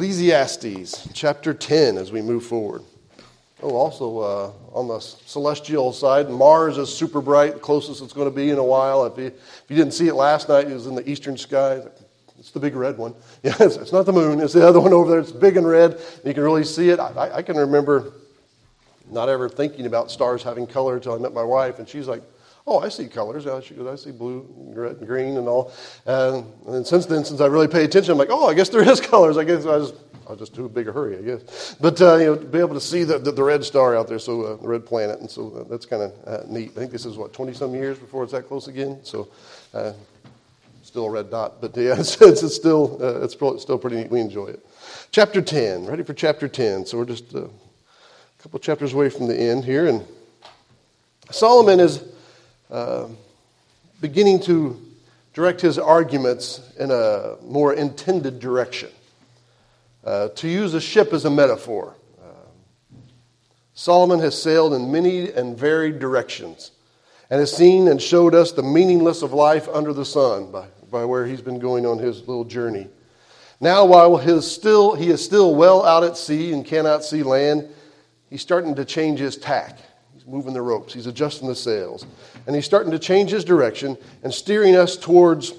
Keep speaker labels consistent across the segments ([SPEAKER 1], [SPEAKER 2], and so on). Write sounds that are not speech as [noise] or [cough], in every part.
[SPEAKER 1] Ecclesiastes chapter 10 as we move forward. Oh, also uh, on the celestial side, Mars is super bright, closest it's going to be in a while. If you, if you didn't see it last night, it was in the eastern sky. It's the big red one. [laughs] Yeah, it's, it's not the moon, it's the other one over there. It's big and red. You can really see it. I, I can remember not ever thinking about stars having color until I met my wife, and she's like, Oh, I see colors. She goes, I see blue, and red, and green, and all. And, and since then, since I really pay attention, I'm like, oh, I guess there [laughs] is colors. I guess I was, I was just too big a hurry, I guess. But uh, you know, be able to see the, the, the red star out there, so uh, the red planet, and so uh, that's kind of uh, neat. I think this is what 20 some years before it's that close again. So uh, still a red dot, but yeah, [laughs] it's, it's, still uh, it's still pretty neat. We enjoy it. Chapter 10, ready for chapter 10. So we're just a couple chapters away from the end here, and Solomon is uh, beginning to direct his arguments in a more intended direction. Uh, to use a ship as a metaphor, uh, Solomon has sailed in many and varied directions and has seen and showed us the meaningless of life under the sun by, by where he's been going on his little journey. Now, while his still, he is still well out at sea and cannot see land, he's starting to change his tack moving the ropes, he's adjusting the sails, and he's starting to change his direction and steering us towards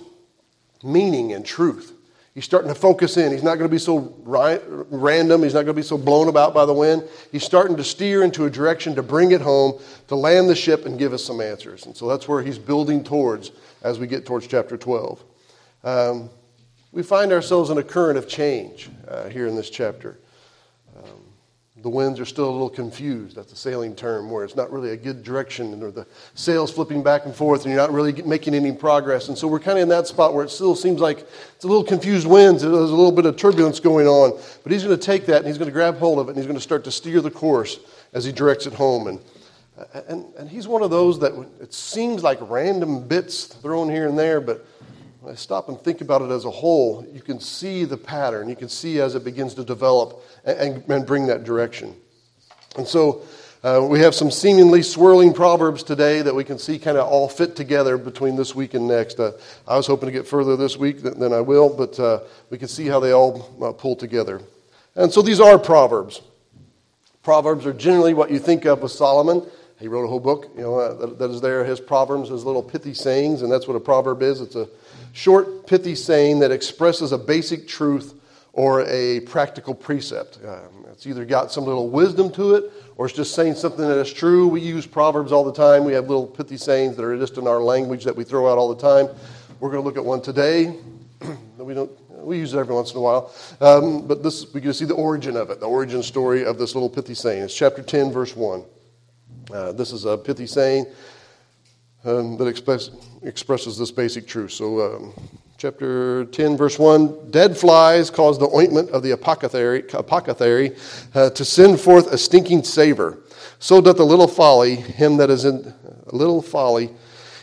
[SPEAKER 1] meaning and truth. He's starting to focus in. He's not going to be so random. He's not going to be so blown about by the wind. He's starting to steer into a direction to bring it home, to land the ship and give us some answers. And so that's where he's building towards as we get towards chapter 12. Um, we find ourselves in a current of change uh, here in this chapter the winds are still a little confused. That's a sailing term where it's not really a good direction, or the sails flipping back and forth, and you're not really making any progress. And so we're kind of in that spot where it still seems like it's a little confused winds. There's a little bit of turbulence going on. But he's going to take that and he's going to grab hold of it and he's going to start to steer the course as he directs it home. And, and, and he's one of those that it seems like random bits thrown here and there, but I stop and think about it as a whole, you can see the pattern. You can see as it begins to develop and, and bring that direction. And so uh, we have some seemingly swirling proverbs today that we can see kind of all fit together between this week and next. Uh, I was hoping to get further this week than, than I will, but uh, we can see how they all uh, pull together. And so these are proverbs. Proverbs are generally what you think of with Solomon. He wrote a whole book, you know, uh, that, that is there. His proverbs, his little pithy sayings, and that's what a proverb is. It's a short, pithy saying that expresses a basic truth or a practical precept. Um, it's either got some little wisdom to it or it's just saying something that is true. We use Proverbs all the time. We have little pithy sayings that are just in our language that we throw out all the time. We're going to look at one today. [clears throat] we don't. We use it every once in a while, um, but this we to see the origin of it, the origin story of this little pithy saying. It's chapter ten, verse one. Uh, this is a pithy saying um, that express, expresses this basic truth. So, um, chapter 10, verse 1 Dead flies cause the ointment of the apothecary, apothecary uh, to send forth a stinking savor. So doth the little folly, him that is in a little folly,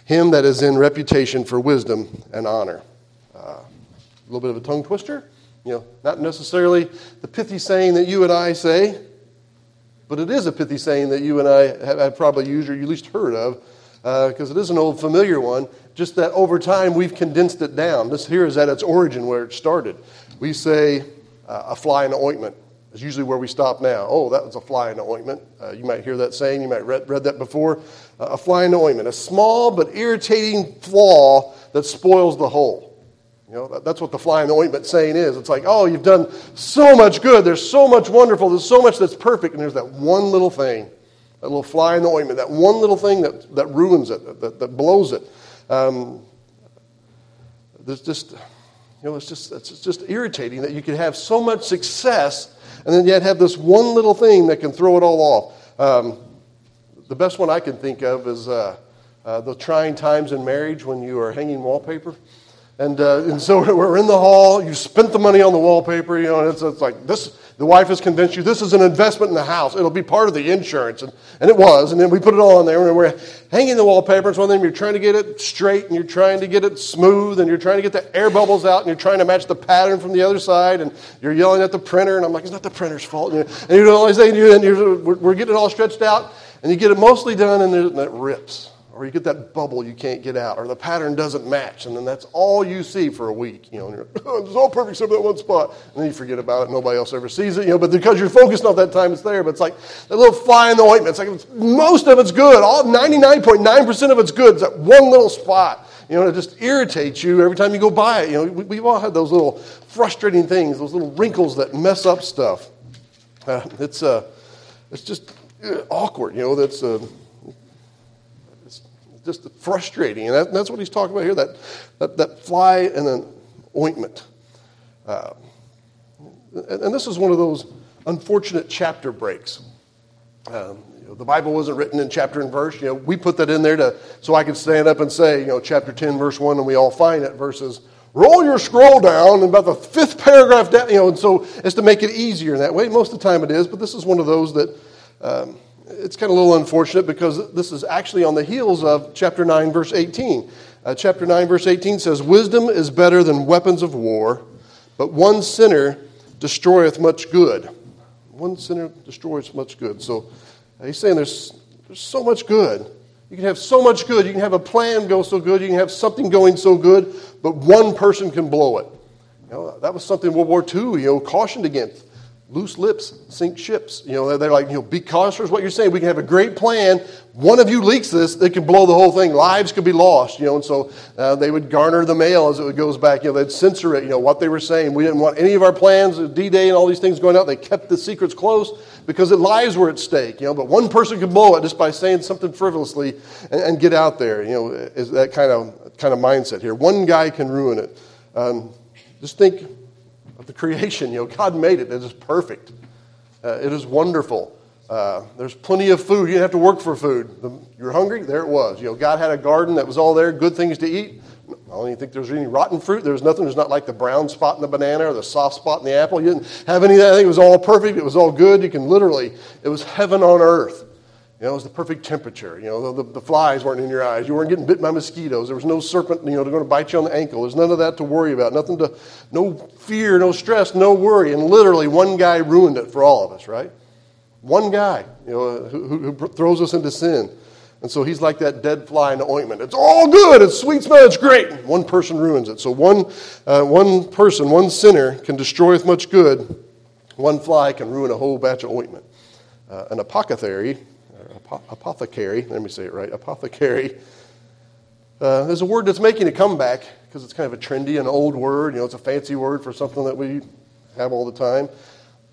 [SPEAKER 1] him that is in reputation for wisdom and honor. Uh, a little bit of a tongue twister. You know, not necessarily the pithy saying that you and I say, but it is a pithy saying that you and I have, have probably used or you at least heard of because uh, it is an old familiar one, just that over time we've condensed it down. This here is at its origin where it started. We say uh, a fly in the ointment is usually where we stop now. Oh, that was a fly in the ointment. Uh, you might hear that saying, you might read, read that before. Uh, a fly in the ointment, a small but irritating flaw that spoils the whole. You know, that, that's what the fly in the ointment saying is. It's like, oh, you've done so much good. There's so much wonderful. There's so much that's perfect. And there's that one little thing that little fly in the ointment, that one little thing that, that ruins it, that, that blows it. Um, there's just, you know, it's just, it's just irritating that you can have so much success and then yet have this one little thing that can throw it all off. Um, the best one I can think of is uh, uh, the trying times in marriage when you are hanging wallpaper. And, uh, and so [laughs] we're in the hall, you spent the money on the wallpaper, you know, and it's, it's like this, the wife has convinced you this is an investment in the house. It'll be part of the insurance. And, and it was. And then we put it all on there and we're hanging the wallpaper. It's one of them, you're trying to get it straight and you're trying to get it smooth and you're trying to get the air bubbles out and you're trying to match the pattern from the other side and you're yelling at the printer. And I'm like, it's not the printer's fault. And, you and you're always saying, and you're, we're getting it all stretched out and you get it mostly done and it rips or you get that bubble you can't get out, or the pattern doesn't match, and then that's all you see for a week. You know, and [laughs] it's all perfect except for that one spot, and then you forget about it. Nobody else ever sees it. You know, but because you're focused on that time, it's there. But it's like that little fly in the ointment. It's like it's, most of it's good. All 99.9% of it's good. It's that one little spot. You know, it just irritates you every time you go by it. You know, we, have all had those little frustrating things, those little wrinkles that mess up stuff. Uh, it's uh, it's just uh, awkward. You know, that's. Uh, just frustrating. And that, that's what he's talking about here that, that, that fly in an ointment. Uh, and, and, this is one of those unfortunate chapter breaks. Um, you know, the Bible wasn't written in chapter and verse. You know, we put that in there to, so I could stand up and say, you know, chapter 10, verse 1, and we all find it, versus roll your scroll down and about the fifth paragraph down, you know, and so it's to make it easier in that way. Most of the time it is, but this is one of those that. Um, it's kind of a little unfortunate because this is actually on the heels of chapter 9, verse 18. Uh, chapter 9, verse 18 says, Wisdom is better than weapons of war, but one sinner destroyeth much good. One sinner destroys much good. So uh, he's saying there's, there's so much good. You can have so much good. You can have a plan go so good. You can have something going so good, but one person can blow it. You know, that was something World War II, you know, cautioned against loose lips sink ships. You know, they're like, you know, be cautious what you're saying. We can have a great plan. One of you leaks this, it can blow the whole thing. Lives could be lost, you know, and so uh, they would garner the mail as it goes back. You know, they'd censor it, you know, what they were saying. We didn't want any of our plans, D-Day and all these things going out. They kept the secrets close because the lives were at stake, you know, but one person could blow it just by saying something frivolously and, and get out there, you know, is that kind of, kind of mindset here. One guy can ruin it. Um, just think of the creation. You know, God made it. It is perfect. Uh, it is wonderful. Uh, there's plenty of food. You didn't have to work for food. You're hungry? There it was. You know, God had a garden that was all there, good things to eat. I don't even think there's any rotten fruit. There's nothing. There's not like the brown spot in the banana or the soft spot in the apple. You didn't have any of that. It was all perfect. It was all good. You can literally, it was heaven on earth. You know, it was the perfect temperature. You know, the, the, flies weren't in your eyes. You weren't getting bit by mosquitoes. There was no serpent, you know, going to bite you on the ankle. There's none of that to worry about. Nothing to, no fear, no stress, no worry. And literally, one guy ruined it for all of us, right? One guy, you know, who, who throws us into sin. And so he's like that dead fly in the ointment. It's all good. It's sweet smell. It's great. One person ruins it. So one, uh, one person, one sinner can destroy with much good. One fly can ruin a whole batch of ointment. Uh, an apothecary apothecary, let me say it right, apothecary. Uh, there's a word that's making a comeback because it's kind of a trendy and old word. You know, it's a fancy word for something that we have all the time.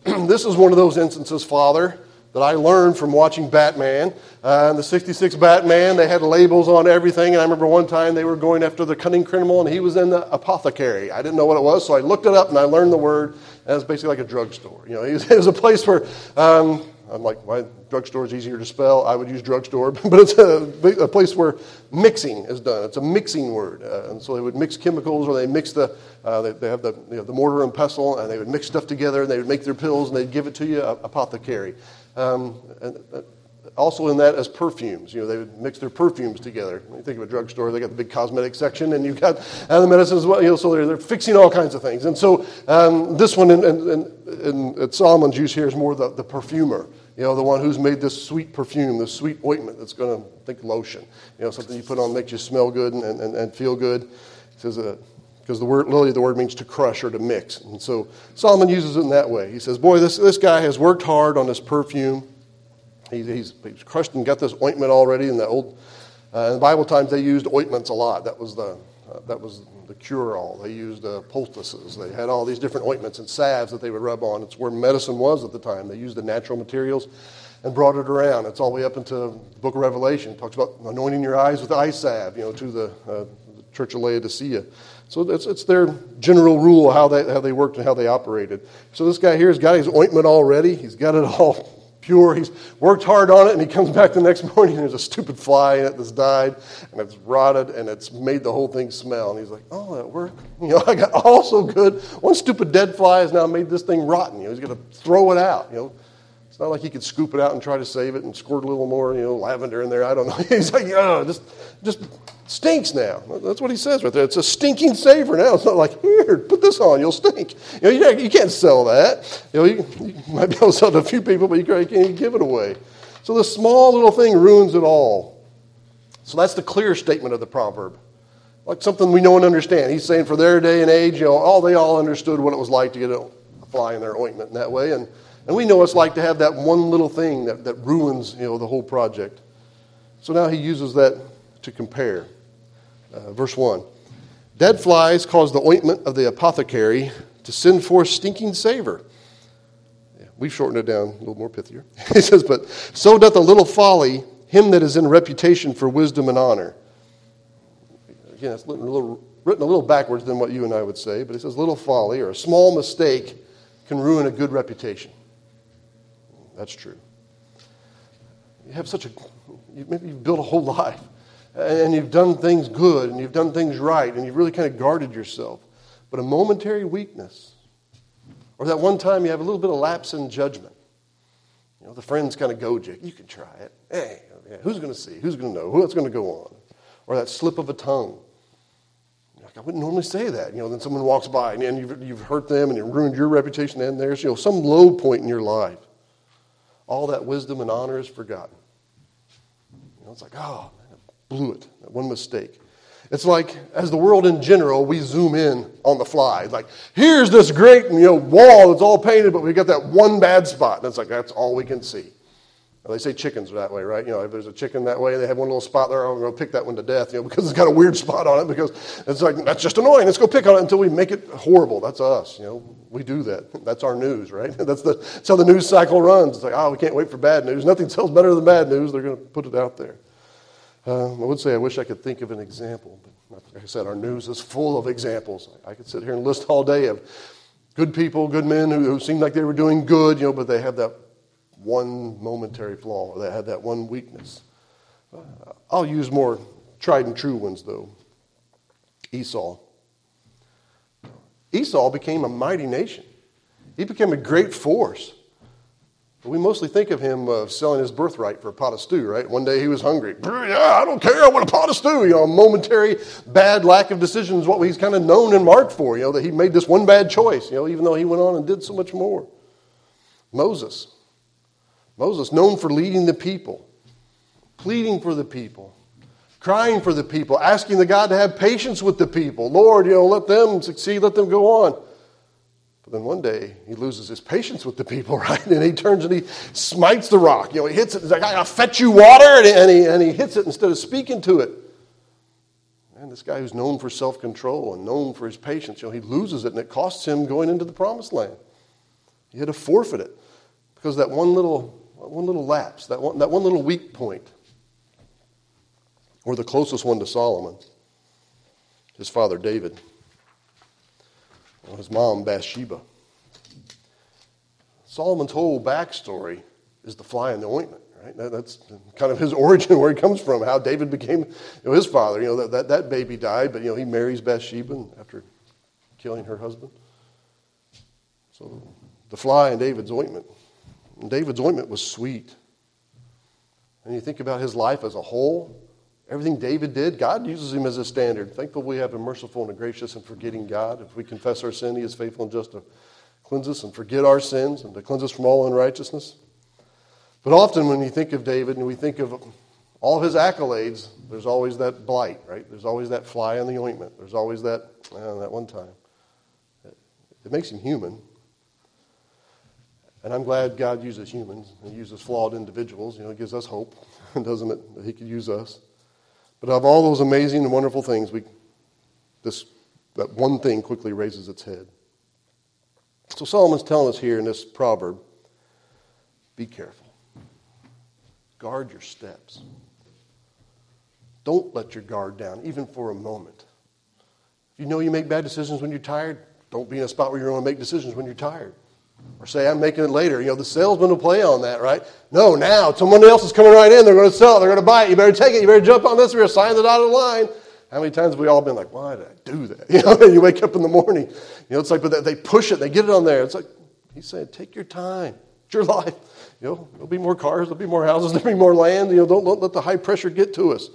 [SPEAKER 1] [clears throat] this is one of those instances, Father, that I learned from watching Batman. Uh, the 66 Batman, they had labels on everything. And I remember one time they were going after the cunning criminal, and he was in the apothecary. I didn't know what it was, so I looked it up and I learned the word. And it's basically like a drugstore. You know, it was, [laughs] a place where um, I'm like, my drugstore is easier to spell. I would use drugstore, [laughs] but it's a, a place where mixing is done. It's a mixing word. Uh, and so they would mix chemicals or they mix the, uh, they, they, have the, you know, the mortar and pestle and they would mix stuff together and they would make their pills and they'd give it to you, apothecary. Um, and, uh, also in that as perfumes. You know, they would mix their perfumes together. When you think of a drugstore, they got the big cosmetic section, and you've got other medicines as well. You know, so they're, they're fixing all kinds of things. And so um, this one in, in, in, in, Solomon's use here is more the, the perfumer. You know, the one who's made this sweet perfume, this sweet ointment that's going to think lotion. You know, something you put on makes you smell good and, and, and feel good. It says, uh, because the word literally the word means to crush or to mix. And so Solomon uses it in that way. He says, Boy, this, this guy has worked hard on this perfume. He's, he's, he's crushed and got this ointment already. In the old uh, in the Bible times, they used ointments a lot. That was the uh, that was the cure-all. They used uh, poultices. They had all these different ointments and salves that they would rub on. It's where medicine was at the time. They used the natural materials and brought it around. It's all the way up into the Book of Revelation. It talks about anointing your eyes with eye salve, you know, to the, uh, the Church of Laodicea. So it's, it's their general rule how they, how they worked and how they operated. So this guy here has got his ointment already. He's got it all pure. He's worked hard on it, and he comes [laughs] back the next morning, and there's a stupid fly in it that's died, and it's rotted, and it's made the whole thing smell. And he's like, oh, that worked. [laughs] You know, I got all so good. One stupid dead fly has now made this thing rotten. You know, he's going to throw it out. You know, it's not like he could scoop it out and try to save it and squirt a little more, you know, lavender in there. I don't know. [laughs] He's like, oh, just, just stinks now. That's what he says right there. It's a stinking savor now. It's not like, here, put this on, you'll stink. You know, you, can't sell that. You know, you, you, might be able to sell it to a few people, but you can't even give it away. So this small little thing ruins it all. So that's the clear statement of the proverb. Like something we know and understand. He's saying for their day and age, you know, all they all understood what it was like to get a fly in their ointment in that way. And, and we know it's like to have that one little thing that, that ruins, you know, the whole project. So now he uses that to compare. Uh, verse 1. Dead flies cause the ointment of the apothecary to send forth stinking savor. Yeah, we've shortened it down a little more pithier. [laughs] he says, But so doth a little folly him that is in reputation for wisdom and honor. Again, it's written a little, written a little backwards than what you and I would say, but he says, little folly or a small mistake can ruin a good reputation. That's true. You have such a, maybe you've built a whole [laughs] life and you've done things good and you've done things right and you've really kind of guarded yourself. But a momentary weakness, or that one time you have a little bit of lapse in judgment, you know, the friends kind of goad you. You can try it. Hey, who's going to see? Who's going to know? What's going to go on? Or that slip of a tongue. Like, I wouldn't normally say that. You know, then someone walks by and, you've, you've hurt them and you ruined your reputation and theirs. You know, some low point in your life. All that wisdom and honor is forgotten. You know, it's like, oh, blew it. That one mistake. It's like, as the world in general, we zoom in on the fly. Like, here's this great you know, wall that's all painted, but we got that one bad spot. And it's like, that's all we can see. Well, they say chickens are that way, right? You know, if there's a chicken that way, they have one little spot there, I'm going to pick that one to death, you know, [laughs] because it's got a weird spot on it, because it's like, that's just annoying. Let's go pick on it until we make it horrible. That's us, you know. We do that. [laughs] That's our news, right? [laughs] That's, the, that's how the news cycle runs. It's like, oh, we can't wait for bad news. Nothing sells better than bad news. They're going to put it out there. Uh, I would say I wish I could think of an example, but like I said, our news is full of examples. I could sit here and list all day of good people, good men who, who seemed like they were doing good, you know, but they have that one momentary flaw, or they have that one weakness. Uh, I'll use more tried and true ones, though. Esau. Esau became a mighty nation. He became a great force. We mostly think of him uh, selling his birthright for a pot of stew, right? One day he was hungry. [laughs] Yeah, I don't care. I want a pot of stew. You know, momentary bad lack of decision is what he's kind of known and marked for, you know, that he made this one bad choice, you know, even though he went on and did so much more. Moses. Moses, known for leading the people, pleading for the people, crying for the people, asking the God to have patience with the people. Lord, you know, let them succeed, let them go on. But then one day he loses his patience with the people, [laughs] right? And he turns and he smites the rock. You know, he hits it. He's like, I'll fetch you water. And he, and he hits it instead of speaking to it. And this guy who's known for self control and known for his patience, you know, he loses it and it costs him going into the promised land. He had to forfeit it because that one little, one little lapse, that one, that one little weak point, or the closest one to Solomon, his father David his mom, Bathsheba. Solomon's whole backstory is the fly in the ointment, right? That, that's kind of his [laughs] origin, where he comes from, how David became you know, his father. You know, that, that, that baby died, but, you know, he marries Bathsheba after killing her husband. So the fly in David's ointment. And David's ointment was sweet. And you think about his life as a whole, Everything David did, God uses him as a standard. Thankful we have a merciful and a gracious and forgetting God. If we confess our sin, he is faithful and just to cleanse us and forget our sins and to cleanse us from all unrighteousness. But often when you think of David and we think of all of his accolades, there's always that blight, right? There's always that fly in the ointment. There's always that, that one time. It makes him human. And I'm glad God uses humans and uses flawed individuals. You know, it gives us hope, [laughs] doesn't it, that he could use us. But of all those amazing and wonderful things, we, this, that one thing quickly raises its head. So Solomon's telling us here in this proverb be careful, guard your steps. Don't let your guard down, even for a moment. If you know you make bad decisions when you're tired, don't be in a spot where you're going to make decisions when you're tired. Or say, I'm making it later. You know, the salesman will play on that, right? No, now, someone else is coming right in. They're going to sell it. They're going to buy it. You better take it. You better jump on this. We're going to sign the dotted line. How many times have we all been like, why did I do that? [laughs] You know, you wake up in the morning. You know, it's like, but they push it. They get it on there. It's like, he's saying, take your time. It's your life. You know, there'll be more cars. There'll be more houses. [laughs] There'll be more land. You know, don't, don't let the high pressure get to us.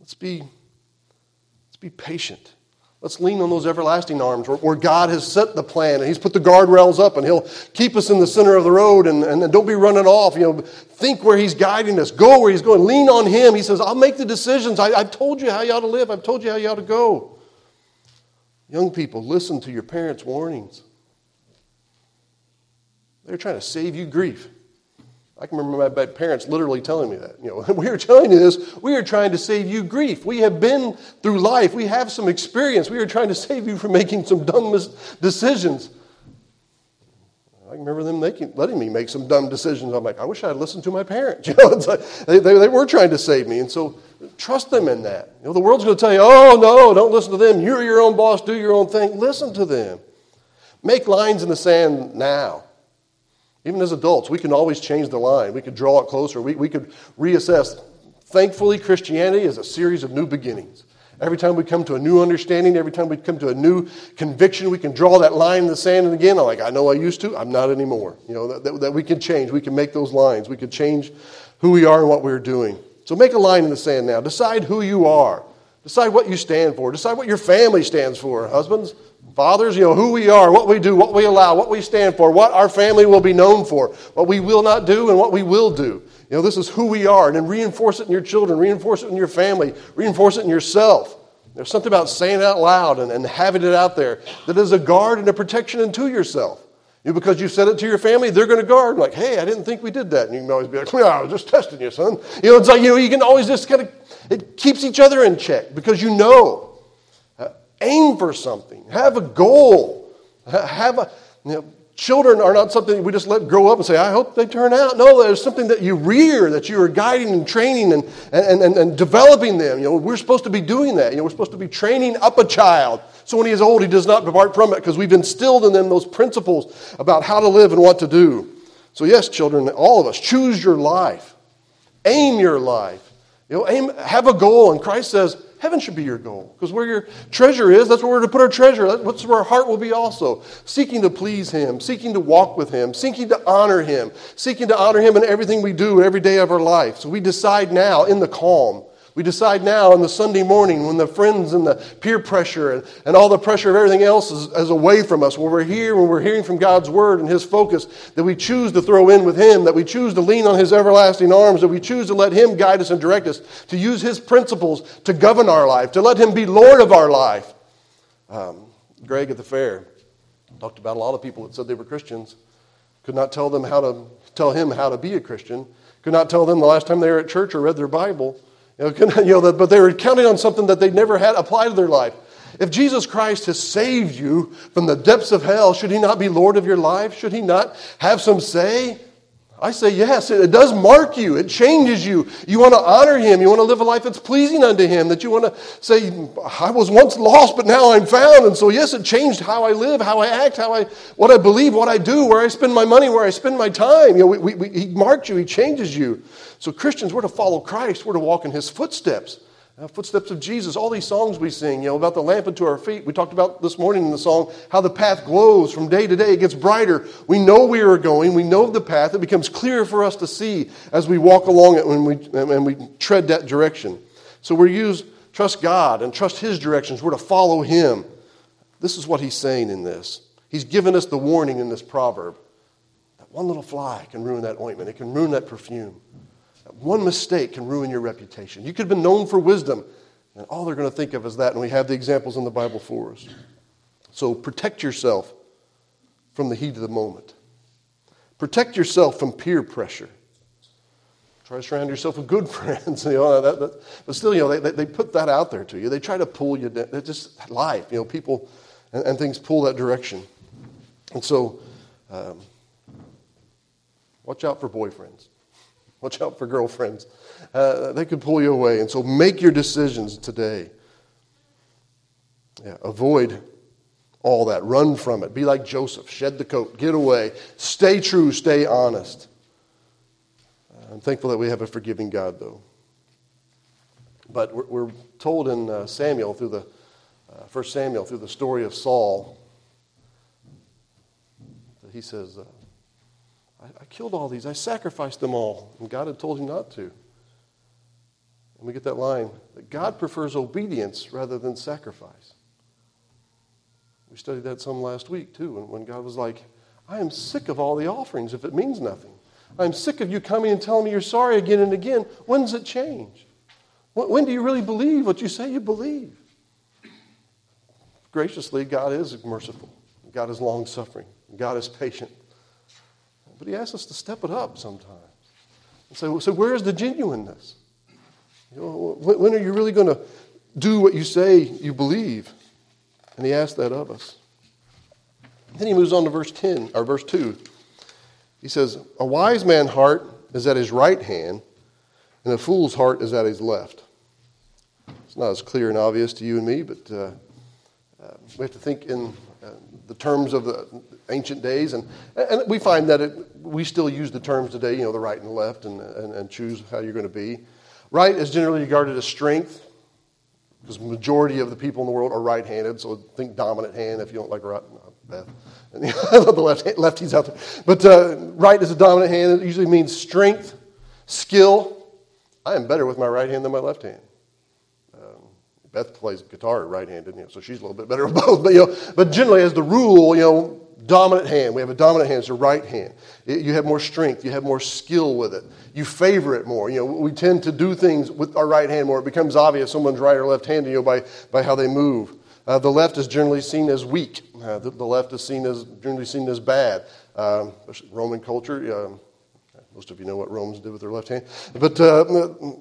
[SPEAKER 1] Let's be, let's be patient. Let's lean on those everlasting arms where, God has set the plan and He's put the guardrails up and He'll keep us in the center of the road and, and, and don't be running off. You know, think where He's guiding us, go where He's going, lean on Him. He says, I'll make the decisions. I, I've told you how you ought to live, I've told you how you ought to go. Young people, listen to your parents' warnings. They're trying to save you grief. I can remember my parents literally telling me that. You know, [laughs] we are telling you this, we are trying to save you grief. We have been through life. We have some experience. We are trying to save you from making some dumb decisions. I can remember them making, letting me make some dumb decisions. I'm like, I wish I had listened to my parents. [laughs] You know, like, they, they, they, were trying to save me. And so trust them in that. You know, the world's going to tell you, oh, no, don't listen to them. You're your own boss. Do your own thing. Listen to them. Make lines in the sand now. Even as adults, we can always change the line. We could draw it closer. We, we could reassess. Thankfully, Christianity is a series of new beginnings. Every time we come to a new understanding, every time we come to a new conviction, we can draw that line in the sand and again. I'm like, I know I used to, I'm not anymore. You know, that, that, that we can change. We can make those lines. We can change who we are and what we're doing. So make a line in the sand now. Decide who you are. Decide what you stand for. Decide what your family stands for, husbands. Fathers, you know, who we are, what we do, what we allow, what we stand for, what our family will be known for, what we will not do, and what we will do. You know, this is who we are. And then reinforce it in your children, reinforce it in your family, reinforce it in yourself. There's something about saying it out loud and, and having it out there that is a guard and a protection unto yourself. You because you said it to your family, they're going to guard. Like, hey, I didn't think we did that. And you can always be like, yeah, I was just testing you, son. You know, it's like, you know, you can always just kind of, it keeps each other in check because you know Aim for something. Have a goal. Have a, you know, children are not something we just let grow up and say, I hope they turn out. No, there's something that you rear, that you are guiding and training and, and, and, and developing them. You know, we're supposed to be doing that. You know, we're supposed to be training up a child so when he is old, he does not depart from it because we've instilled in them those principles about how to live and what to do. So, yes, children, all of us, choose your life. Aim your life. You know, aim, have a goal. And Christ says, Heaven should be your goal because where your treasure is, that's where we're to put our treasure. That's where our heart will be also. Seeking to please Him, seeking to walk with Him, seeking to honor Him, seeking to honor Him in everything we do every day of our life. So we decide now in the calm we decide now on the Sunday morning when the friends and the peer pressure and, and all the pressure of everything else is, is away from us, when we're here, when we're hearing from God's word and His focus, that we choose to throw in with Him, that we choose to lean on His everlasting arms, that we choose to let Him guide us and direct us, to use His principles to govern our life, to let Him be Lord of our life. Um, Greg at the fair talked about a lot of people that said they were Christians, could not tell them how to tell him how to be a Christian, could not tell them the last time they were at church or read their Bible. [laughs] You know, but they were counting on something that they never had applied to their life. If Jesus Christ has saved you from the depths of hell, should he not be Lord of your life? Should he not have some say? I say yes. It does mark you. It changes you. You want to honor him. You want to live a life that's pleasing unto him. That you want to say, I was once lost, but now I'm found. And so, yes, it changed how I live, how I act, how I, what I believe, what I do, where I spend my money, where I spend my time. You know, we, we, he marked you. He changes you. So, Christians, we're to follow Christ. We're to walk in his footsteps. Uh, footsteps of Jesus, all these songs we sing, you know, about the lamp unto our feet. We talked about this morning in the song how the path glows from day to day. It gets brighter. We know we are going. We know the path. It becomes clearer for us to see as we walk along it when we, and we tread that direction. So we use trust God and trust His directions. We're to follow Him. This is what He's saying in this. He's given us the warning in this proverb that one little fly can ruin that ointment, it can ruin that perfume. One mistake can ruin your reputation. You could have been known for wisdom, and all they're going to think of is that, and we have the examples in the Bible for us. So protect yourself from the heat of the moment. Protect yourself from peer pressure. Try to surround yourself with good [laughs] friends. You know, that, that, but still, you know, they, they put that out there to you. They try to pull you down. It's just life. You know, people and, and things pull that direction. And so, um, watch out for boyfriends. Watch out for girlfriends. Uh, they could pull you away. And so make your decisions today. Yeah, avoid all that. Run from it. Be like Joseph. Shed the coat. Get away. Stay true. Stay honest. Uh, I'm thankful that we have a forgiving God, though. But we're, we're told in uh, Samuel, through the uh, First Samuel, through the story of Saul, that he says, uh, I, I killed all these. I sacrificed them all. And God had told him not to. And we get that line that God prefers obedience rather than sacrifice. We studied that some last week, too, when, when God was like, I am sick of all the offerings if it means nothing. I'm sick of you coming and telling me you're sorry again and again. When does it change? When, when do you really believe what you say you believe? Graciously, God is merciful. God is long suffering. God is patient. But He asks us to step it up sometimes. So, so where is the genuineness? You know, when, when are you really going to do what you say you believe? And He asks that of us. Then he moves on to verse 10 or verse 2. He says, A wise man's heart is at his right hand, and a fool's heart is at his left. It's not as clear and obvious to you and me, but uh, uh, we have to think in uh, the terms of the ancient days. And, and we find that it, we still use the terms today, you know, the right and the left, and, and, and choose how you're going to be. Right is generally regarded as strength, because the majority of the people in the world are right handed, so think dominant hand if you don't like right. Beth. [laughs] the left, lefties out there. But uh, right is a dominant hand. It usually means strength, skill. I am better with my right hand than my left hand. Um, Beth plays guitar right-handed, you know, so she's a little bit better [laughs] with both. But, you know, but generally, as the rule, you know, dominant hand. We have a dominant hand. It's a right hand. It, you have more strength. You have more skill with it. You favor it more. You know, we tend to do things with our right hand more. It becomes obvious someone's right or left-handed, you know, by, by how they move. Uh, the left is generally seen as weak. Uh, the, the, left is seen as generally seen as bad. Um, Roman culture. Um, most of you know what Romans did with their left hand. But uh,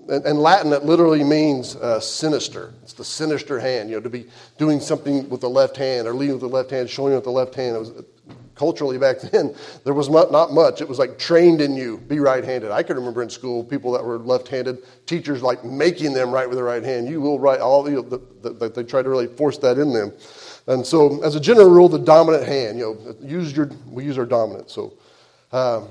[SPEAKER 1] and, Latin, it literally means uh, sinister. It's the sinister hand. You know, to be doing something with the left hand or leading with the left hand, showing with the left hand. It was culturally back [laughs] then, there was not much. It was like trained in you, be right handed. I can remember in school people that were left handed, teachers like making them write with the right hand. You will write all, you know, the, the, the, they try to really force that in them. And so, as a general rule, the dominant hand, you know, use your, we use our dominant. So, um,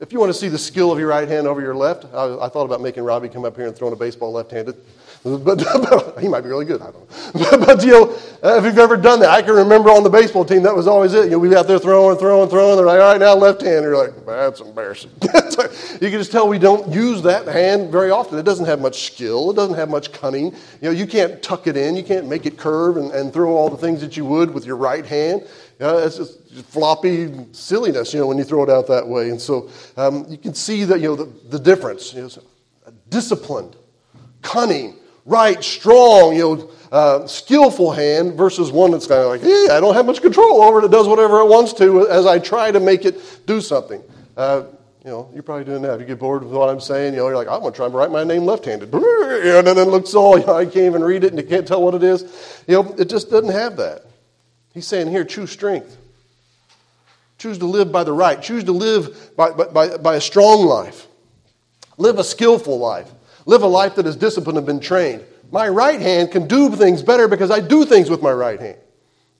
[SPEAKER 1] if you want to see the skill of your right hand over your left, I, I thought about making Robbie come up here and throwing a baseball left handed. But, but, [laughs] he might be really good. I don't know. But, [laughs] but, you know, uh, if you've ever done that, I can remember on the baseball team that was always it. You know, we'd be out there throwing, throwing, throwing. They're like, all right, now left hand. You're like, that's embarrassing. [laughs] you can just tell we don't use that hand very often. It doesn't have much skill. It doesn't have much cunning. You know, you can't tuck it in. You can't make it curve and, and throw all the things that you would with your right hand. You know, it's just floppy silliness, you know, when you throw it out that way. And so um, you can see that, you know, the, the difference. You know, disciplined, cunning, right, strong, you know, uh, skillful hand versus one that's kind of like, yeah, I don't have much control over it. It does whatever it wants to as I try to make it do something. Uh, you know, you're probably doing that. If you get bored with what I'm saying, you know, you're like, I'm going to try and write my name left-handed. [laughs] And then it looks all, you know, I can't even read it and you can't tell what it is. You know, it just doesn't have that. He's saying here, choose strength. Choose to live by the right. Choose to live by, by, by a strong life. Live a skillful life. Live a life that is disciplined and been trained. My right hand can do things better because I do things with my right hand.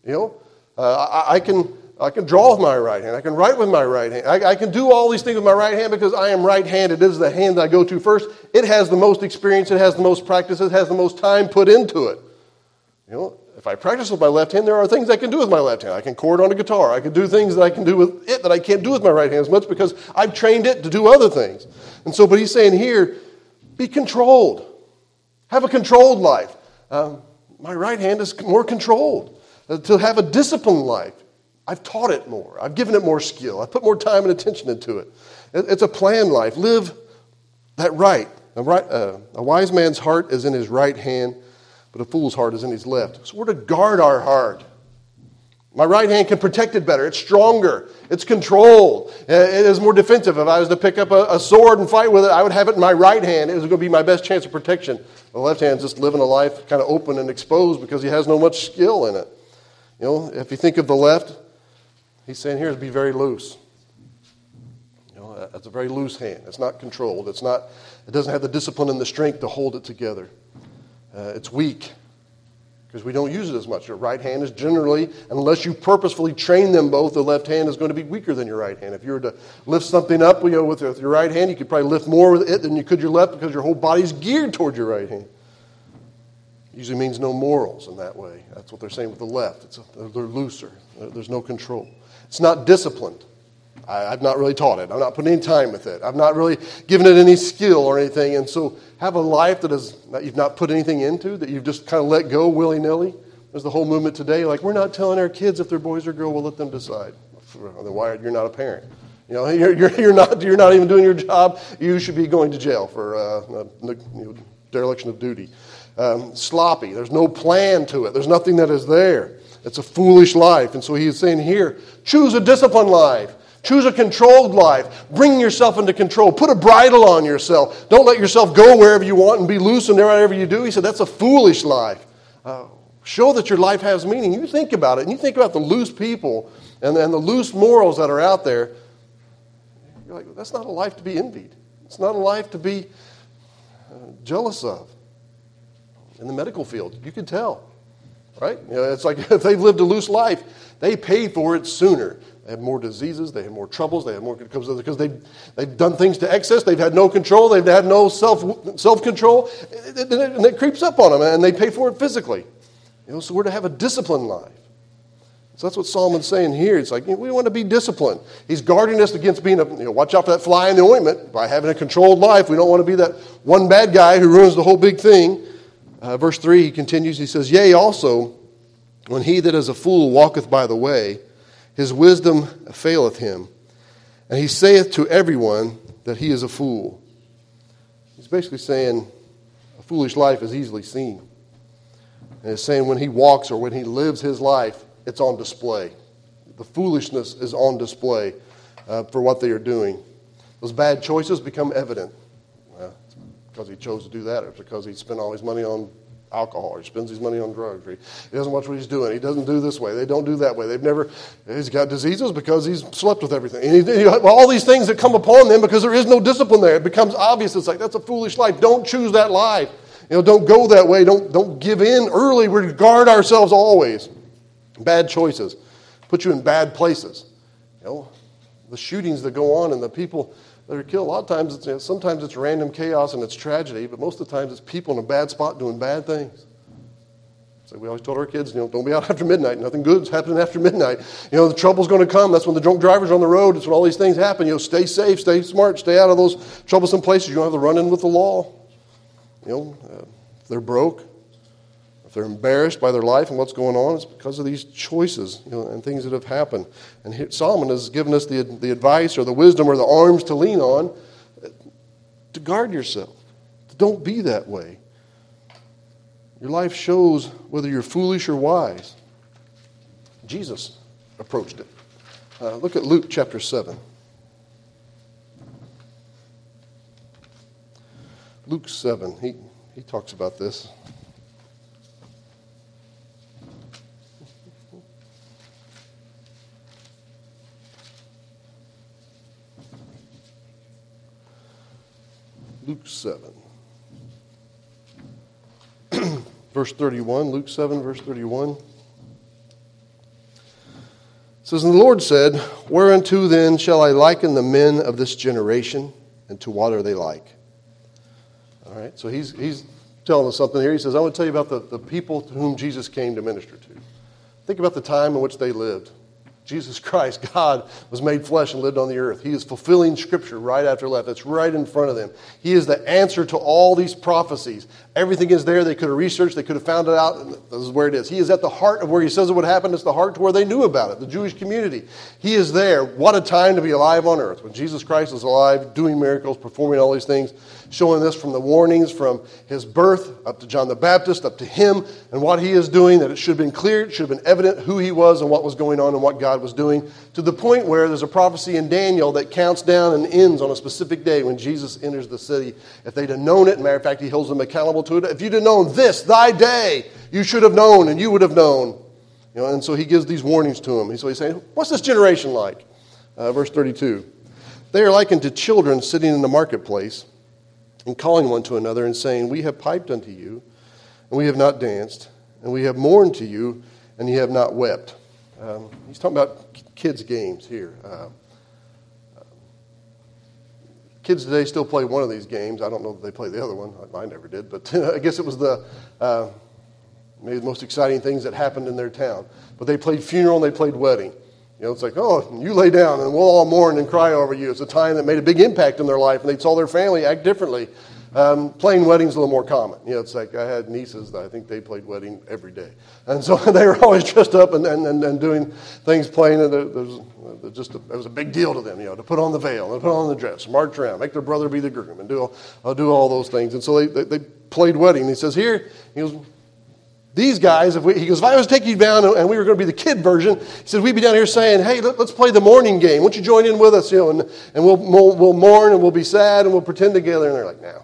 [SPEAKER 1] You know, uh, I, I, can, I can draw with my right hand. I can write with my right hand. I, I can do all these things with my right hand because I am right handed. It is the hand that I go to first. It has the most experience, it has the most practice, it has the most time put into it. You know, if I practice with my left hand, there are things I can do with my left hand. I can chord on a guitar. I can do things that I can do with it that I can't do with my right hand as much because I've trained it to do other things. And so, but he's saying here, be controlled. Have a controlled life. Um, my right hand is more controlled. Uh, to have a disciplined life. I've taught it more. I've given it more skill. I've put more time and attention into it. it it's a planned life. Live that right. A, right, uh, a wise man's heart is in his right hand, but a fool's heart is in his left. So we're to guard our heart. My right hand can protect it better. It's stronger. It's controlled. Uh, it is more defensive. If I was to pick up a, a, sword and fight with it, I would have it in my right hand. It was going to be my best chance of protection. The left hand's just living a life kind of open and exposed because he has no much skill in it. You know, if you think of the left, he's saying here is be very loose. You know, that's a very loose hand. It's not controlled. It's not. It doesn't have the discipline and the strength to hold it together. Uh, it's weak because we don't use it as much. Your right hand is generally, unless you purposefully train them both, the left hand is going to be weaker than your right hand. If you were to lift something up you know, with your right hand, you could probably lift more with it than you could your left because your whole body's geared toward your right hand. Usually means no morals in that way. That's what they're saying with the left. It's a, they're looser. There's no control. It's not disciplined. I, have not really taught it. I'm not putting any time with it. I've not really given it any skill or anything. And so have a life that, is, that you've not put anything into, that you've just kind of let go willy nilly. There's the whole movement today, like we're not telling our kids if they're boys or girls, we'll let them decide. Why you're not a parent. You know, [laughs] you're, you're, you're, not, you're not even doing your job. You should be going to jail for uh, you know, dereliction of duty. Um, sloppy. There's no plan to it. There's nothing that is there. It's a foolish life. And so he's saying here choose a disciplined life. Choose a controlled life. Bring yourself into control. Put a bridle on yourself. Don't let yourself go wherever you want and be loose in whatever you do. He said that's a foolish life. Uh, show that your life has meaning. You think about it, and you think about the loose people and, and the loose morals that are out there. You're like, that's not a life to be envied. It's not a life to be uh, jealous of. In the medical field, you can tell, right? You know, it's like if [laughs] they've lived a loose life, they pay for it sooner. They have more diseases. They have more troubles. They have more because they've, they've done things to excess. They've had no control. They've had no self self control, and it creeps up on them, and they pay for it physically. You know, so we're to have a disciplined life. So that's what Solomon's saying here. It's like we want to be disciplined. He's guarding us against being a you know, watch out for that fly in the ointment by having a controlled life. We don't want to be that one bad guy who ruins the whole big thing. Uh, verse three, he continues. He says, "Yea, also, when he that is a fool walketh by the way." His wisdom faileth him, and he saith to everyone that he is a fool. He's basically saying a foolish life is easily seen. And he's saying when he walks or when he lives his life, it's on display. The foolishness is on display uh, for what they are doing. Those bad choices become evident. Uh, because he chose to do that, or because he spent all his money on alcohol. He spends his money on drugs. He, doesn't watch what he's doing. He doesn't do this way. They don't do that way. They've never, he's got diseases because he's slept with everything. And he, he, all these things that come upon them because there is no discipline there. It becomes obvious. It's like, that's a foolish life. Don't choose that life. You know, don't go that way. Don't, don't give in early. We guard ourselves always. Bad choices put you in bad places. You know, the shootings that go on and the people that are killed. A lot of times, it's, sometimes it's random chaos and it's tragedy, but most of the times it's people in a bad spot doing bad things. So we always told our kids, you know, don't be out [laughs] after midnight. Nothing good's happening after midnight. You know, the trouble's going to come. That's when the drunk driver's on the road. It's when all these things happen. You know, stay safe, stay smart, stay out of those troublesome places. You don't have to run in with the law. You know, uh, they're broke, they're embarrassed by their life and what's going on, it's because of these choices you know, and things that have happened. And here, Solomon has given us the, the advice or the wisdom or the arms to lean on to guard yourself. Don't be that way. Your life shows whether you're foolish or wise. Jesus approached it. Uh, look at Luke chapter 7. Luke 7, he, he talks about this. Luke 7. [clears throat] verse 31, Luke 7, verse 31. says, And the Lord said, Whereunto then shall I liken the men of this generation, and to what are they like? All right, so he's, he's telling us something here. He says, I want to tell you about the, the people to whom Jesus came to minister to. Think about the time in which they lived. Jesus Christ, God, was made flesh and lived on the earth. He is fulfilling Scripture right after left. It's right in front of them. He is the answer to all these prophecies. Everything is there. They could have researched, they could have found it out. This is where it is. He is at the heart of where He says it would happen. It's the heart to where they knew about it, the Jewish community. He is there. What a time to be alive on earth. When Jesus Christ is alive, doing miracles, performing all these things, showing this from the warnings from His birth up to John the Baptist, up to Him, and what He is doing, that it should have been clear, it should have been evident who He was and what was going on and what God was doing, to the point where there's a prophecy in Daniel that counts down and ends on a specific day when Jesus enters the city. If they'd have known it, matter of fact, he holds them accountable it. If you'd have known this, thy day, you should have known and you would have known. You know, and so he gives these warnings to them. So he's saying, What's this generation like? Uh, verse 32. They are likened to children sitting in the marketplace and calling one to another and saying, We have piped unto you, and we have not danced, and we have mourned to you, and ye have not wept. Um, he's talking about kids' games here. Uh, kids today still play one of these games. I don't know that they play the other one. I never did, but [laughs] I guess it was the uh, maybe the most exciting things that happened in their town. But they played funeral and they played wedding. You know, it's like, oh, you lay down and we'll all mourn and cry over you. It's a time that made a big impact in their life, and they saw their family act differently Um, playing weddings a little more common. You know, it's like I had nieces that I think they played wedding every day. And so [laughs] they were always dressed up and, and, and, doing things, playing. And there, there was just a, it was a big deal to them, you know, to put on the veil and put on the dress, march around, make their brother be the groom, and do, uh, do all those things. And so they, they, they played wedding. He says, here, he goes, these guys, if we, he goes, if I was to take you down and we were going to be the kid version, he says, we'd be down here saying, hey, let, us play the mourning game. Won't you join in with us? You know, and, and we'll, we'll, we'll mourn and we'll be sad and we'll pretend together. And they're like, no.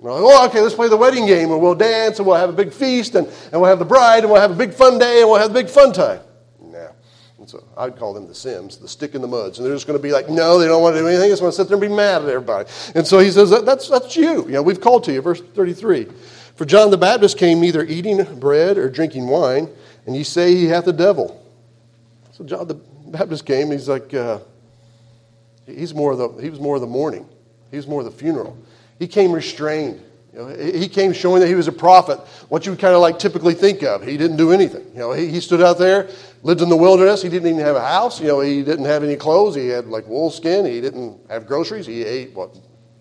[SPEAKER 1] We're like, oh, okay, let's play the wedding game and we'll dance and we'll have a big feast and, and we'll have the bride and we'll have a big fun day and we'll have a big fun time. No. And so I'd call them the Sims, the stick in the muds. And they're just going to be like, no, they don't want to do anything. They just want to sit there and be mad at everybody. And so he says, that, that's, that's you. You know, we've called to you, verse 33. For John the Baptist came neither eating bread or drinking wine, and ye say he hath a devil. So John the Baptist came, and he's like, uh, he's more the, he was more of the mourning. He was more of the funeral. He came restrained. You know, he came showing that he was a prophet, what you would kind of like typically think of. He didn't do anything. You know, he, he stood out there, lived in the wilderness. He didn't even have a house. You know, he didn't have any clothes. He had like wool skin. He didn't have groceries. He ate what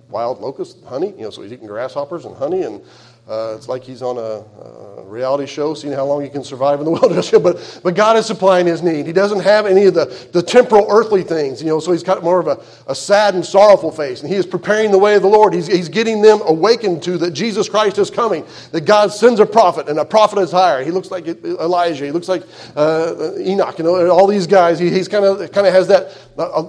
[SPEAKER 1] wild locust honey. You know, so he's eating grasshoppers and honey and uh, it's like he's on a, a, reality show, seeing how long he can survive in the [laughs] wilderness. but, but God is supplying his need. He doesn't have any of the, the temporal, earthly things, you know, so he's got more of a, a sad and sorrowful face. And he is preparing the way of the Lord. He's, he's getting them awakened to that Jesus Christ is coming, that God sends a prophet, and a prophet is hired. He looks like Elijah. He looks like uh, Enoch, you know, all these guys. He, he's kind of kind of has that. Uh,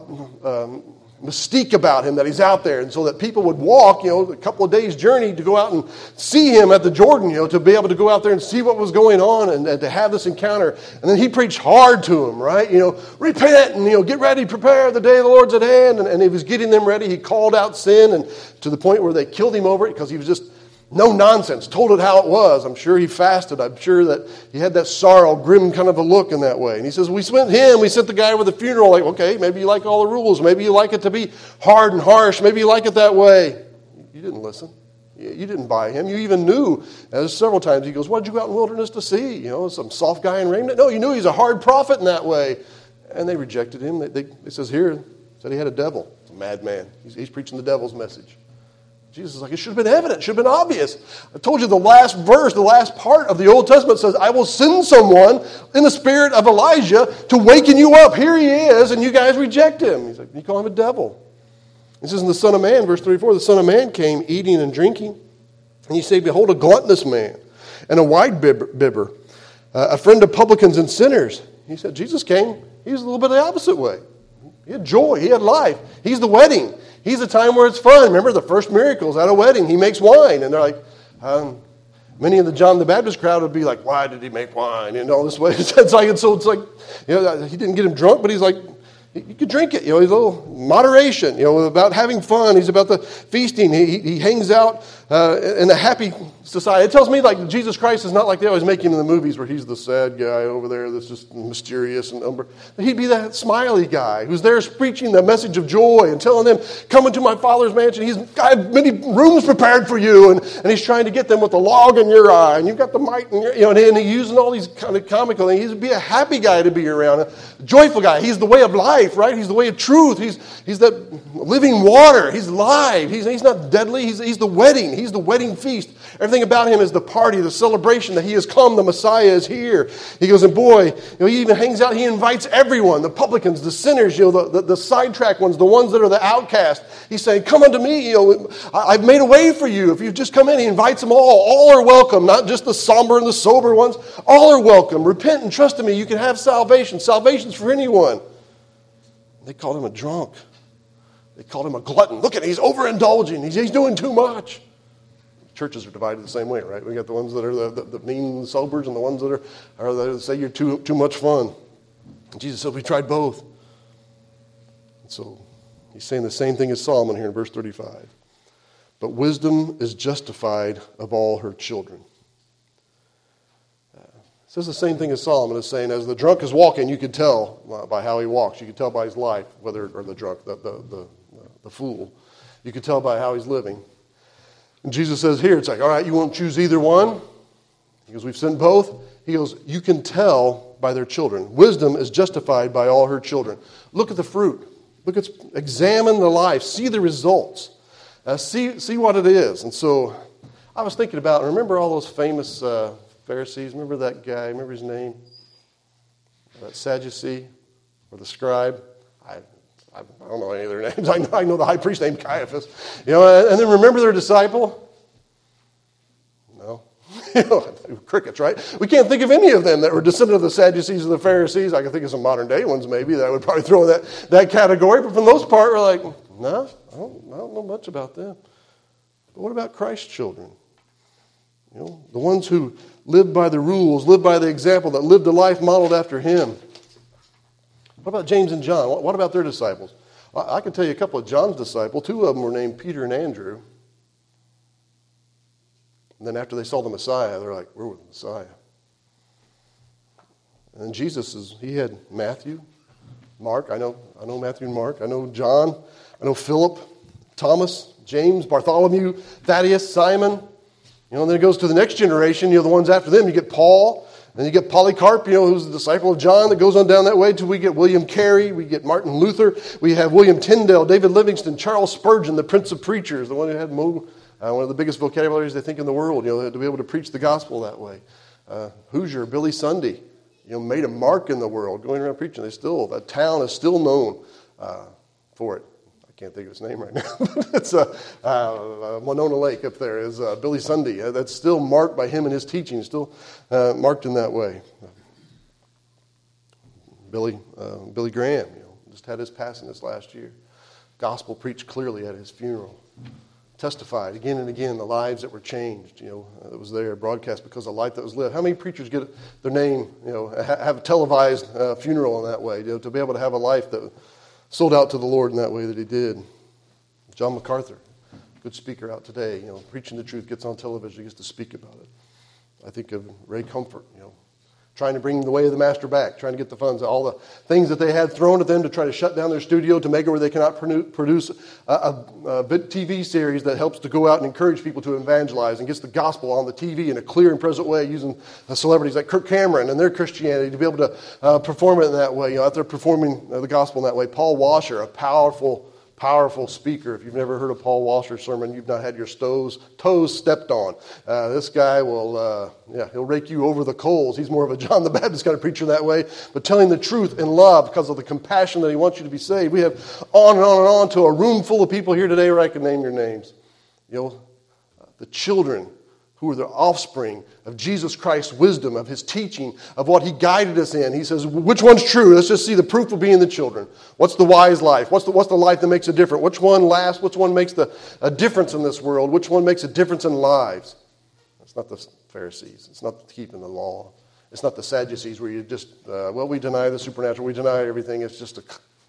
[SPEAKER 1] um, mystique about him that he's out there and so that people would walk you know a couple of days journey to go out and see him at the jordan you know to be able to go out there and see what was going on and, and to have this encounter. And then he preached hard to them right? You know repent and you know get ready prepare the day of the lord's at hand. And, and he was getting them ready. He called out sin and to the point where they killed him over it because he was just no nonsense, told it how it was. I'm sure he fasted. I'm sure that he had that sorrow, grim kind of a look in that way. And he says, We sent him, we sent the guy with the funeral. Like, okay, maybe you like all the rules. Maybe you like it to be hard and harsh. Maybe you like it that way. You didn't listen. You didn't buy him. You even knew, as several times he goes, What did you go out in the wilderness to see? You know, some soft guy in raiment? No, you knew he's a hard prophet in that way. And they rejected him. They, they, says here, said he had a devil. A madman. He's, he's preaching the devil's message. Jesus is like, it should have been evident, it should have been obvious. I told you the last verse, the last part of the Old Testament says, I will send someone in the spirit of Elijah to waken you up. Here he is, and you guys reject him. He's like, you call him a devil. He says, in the Son of Man, verse 34, the Son of Man came eating and drinking. And you say, Behold, a gluttonous man and a winebibber, uh, a friend of publicans and sinners. He said, Jesus came, he was a little bit the opposite way. He had joy, he had life. He's the wedding. He's a time where it's fun. Remember the first miracles at a wedding, he makes wine. And they're like, um, many of the John the Baptist crowd would be like, why did he make wine? And all this way. [laughs] it's like, so it's like, you know, he didn't get him drunk, but he's like, you could drink it. You know, he's a little moderation, you know, about having fun. He's about the feasting. He, he hangs out uh, in a happy society. It tells me like Jesus Christ is not like they always make him in the movies where he's the sad guy over there that's just mysterious and umber. He'd be that smiley guy who's there preaching the message of joy and telling them, come into my father's mansion. He's, have many rooms prepared for you. And, and he's trying to get them with the log in your eye and you've got the mite in your, you know, and, and he's using all these kind of comical things. He'd be a happy guy to be around, a joyful guy. He's the way of life, right? He's the way of truth. He's, he's that living water. He's live. He's, he's not deadly. He's, he's the wedding. He's the wedding feast. Everything about him is the party, the celebration that he has come, the Messiah is here. He goes, and boy, you know, he even hangs out, he invites everyone, the publicans, the sinners, you know, the, the, the sidetrack ones, the ones that are the outcast. He's saying, Come unto me, you know, I've made a way for you. If you just come in, he invites them all. All are welcome, not just the somber and the sober ones. All are welcome. Repent and trust in me. You can have salvation. Salvation's for anyone. They called him a drunk. They called him a glutton. Look at him, he's overindulging. He's, he's doing too much churches are divided the same way, right? We got the ones that are the, the, the mean sobers and the ones that are, are that say you're too, too much fun. And Jesus said, We tried both. And so he's saying the same thing as Solomon here in verse 35. But wisdom is justified of all her children. Uh, says the same thing as Solomon is saying. As the drunk is walking, you could tell by how he walks. You could tell by his life, whether, or the drunk, the, the, the, the fool. You could tell by how he's living. And Jesus says here, it's like, all right, you won't choose either one? He goes, we've sent both. He goes, you can tell by their children. Wisdom is justified by all her children. Look at the fruit. Look at, examine the life. See the results. uh, see, see what it is. And so I was thinking about, remember all those famous uh, Pharisees? Remember that guy? Remember his name? That Sadducee or the scribe? I, I, don't know any of their names. [laughs] I know, the high priest named Caiaphas. You know, and then remember their disciple? No. [laughs] crickets, right? We can't think of any of them that were descendant of the Sadducees or the Pharisees. I can think of some modern day ones maybe that I would probably throw in that, that category. But for the most part, we're like, no, I don't, I don't know much about them. But what about Christ's children? You know, the ones who lived by the rules, lived by the example, that lived a life modeled after him. What about James and John? What about their disciples? I can tell you a couple of John's disciples. Two of them were named Peter and Andrew. And then after they saw the Messiah, they're like, we're with the Messiah. And Jesus is, he had Matthew, Mark, I know, I know Matthew and Mark, I know John, I know Philip, Thomas, James, Bartholomew, Thaddeus, Simon. You know, and then it goes to the next generation, you know, the ones after them. You get Paul, then you get Polycarp, you know, who's the disciple of John that goes on down that way till we get William Carey, we get Martin Luther, we have William Tyndale, David Livingstone, Charles Spurgeon, the Prince of Preachers, the one who had uh, one of the biggest vocabularies they think in the world, you know, to be able to preach the gospel that way. Uh, Hoosier, Billy Sunday, you know, made a mark in the world going around preaching. They still, that town is still known uh, for it. Can't think of his name right now. But [laughs] it's uh, uh, Winona Lake up there is uh, Billy Sunday. Uh, that's still marked by him and his teaching, still uh, marked in that way. Billy, uh, Billy Graham, you know, just had his passing this last year. Gospel preached clearly at his funeral. Testified again and again the lives that were changed, you know, that was there, broadcast because of life that was lived. How many preachers get their name, you know, have a televised funeral in that way, you know, to be able to have a life that sold out to the Lord in that way that he did. John MacArthur, good speaker out today, you know, preaching the truth, gets on television, gets to speak about it. I think of Ray Comfort, you know, trying to bring the way of the master back, trying to get the funds, all the things that they had thrown at them to try to shut down their studio to make it where they cannot produce a, a, a TV series that helps to go out and encourage people to evangelize and gets the gospel on the TV in a clear and present way using celebrities like Kirk Cameron and their Christianity to be able to uh, perform it in that way, you know, out there performing the gospel in that way. Paul Washer, a powerful powerful speaker. If you've never heard a Paul Washer sermon, you've not had your toes, toes stepped on. Uh, this guy will, uh, yeah, he'll rake you over the coals. He's more of a John the Baptist kind of preacher that way, but telling the truth in love because of the compassion that he wants you to be saved. We have on and on and on to a room full of people here today where I can name your names. You know, the children who are the offspring of Jesus Christ's wisdom, of his teaching, of what he guided us in. He says, which one's true? Let's just see the proof will be in the children. What's the wise life? What's the, what's the life that makes a difference? Which one lasts? Which one makes the, a difference in this world? Which one makes a difference in lives? It's not the Pharisees. It's not keeping the law. It's not the Sadducees where you just, uh, well, we deny the supernatural. We deny everything. It's just a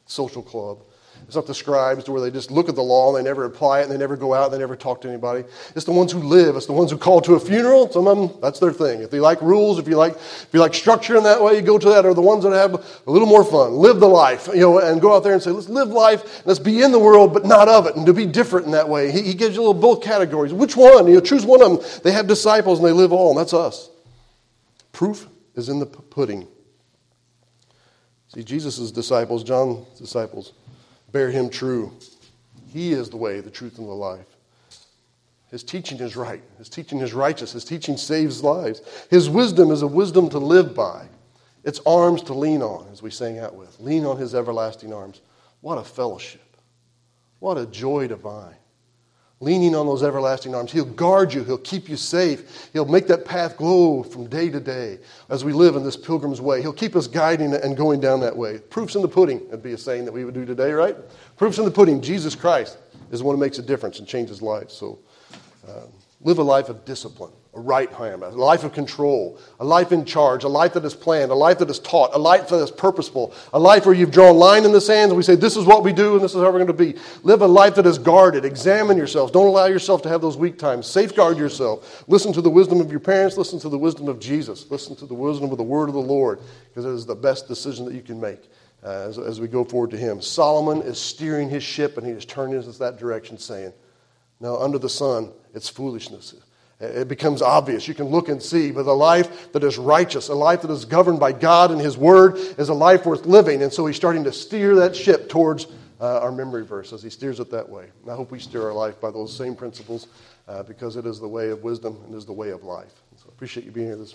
[SPEAKER 1] social club. It's not the scribes where they just look at the law and they never apply it and they never go out and they never talk to anybody. It's the ones who live. It's the ones who call to a funeral. Some of them, that's their thing. If they like rules, if you like, if you like structure in that way, you go to that. Or the ones that have a little more fun, live the life, you know, and go out there and say, let's live life, let's be in the world, but not of it, and to be different in that way. He, he gives you a little both categories. Which one? You know, choose one of them. They have disciples and they live all, and that's us. Proof is in the pudding. See, Jesus' disciples, John's disciples, bear him true. He is the way, the truth, and the life. His teaching is right. His teaching is righteous. His teaching saves lives. His wisdom is a wisdom to live by. It's arms to lean on, as we sang out with. Lean on his everlasting arms. What a fellowship. What a joy divine leaning on those everlasting arms. He'll guard you, He'll keep you safe, He'll make that path glow from day to day as we live in this pilgrim's way. He'll keep us guiding and going down that way. Proofs in the pudding, would be a saying that we would do today, right? Proofs in the pudding. Jesus Christ is the one who makes a difference and changes lives. So uh, live a life of discipline a right hand, a life of control, a life in charge, a life that is planned, a life that is taught, a life that is purposeful, a life where you've drawn a line in the sand and we say, this is what we do and this is how we're going to be. Live a life that is guarded. Examine yourselves. Don't allow yourself to have those weak times. Safeguard yourself. Listen to the wisdom of your parents. Listen to the wisdom of Jesus. Listen to the wisdom of the word of the Lord because it is the best decision that you can make. Uh, as, as we go forward to him. Solomon is steering his ship and he is turning us that direction, saying, Now, under the sun, it's foolishness. It becomes obvious. You can look and see. But a life that is righteous, a life that is governed by God and His Word, is a life worth living. And so he's starting to steer that ship towards uh, our memory verse as He steers it that way. And I hope we steer our life by those same principles uh, because it is the way of wisdom and is the way of life. So I appreciate you being here this morning.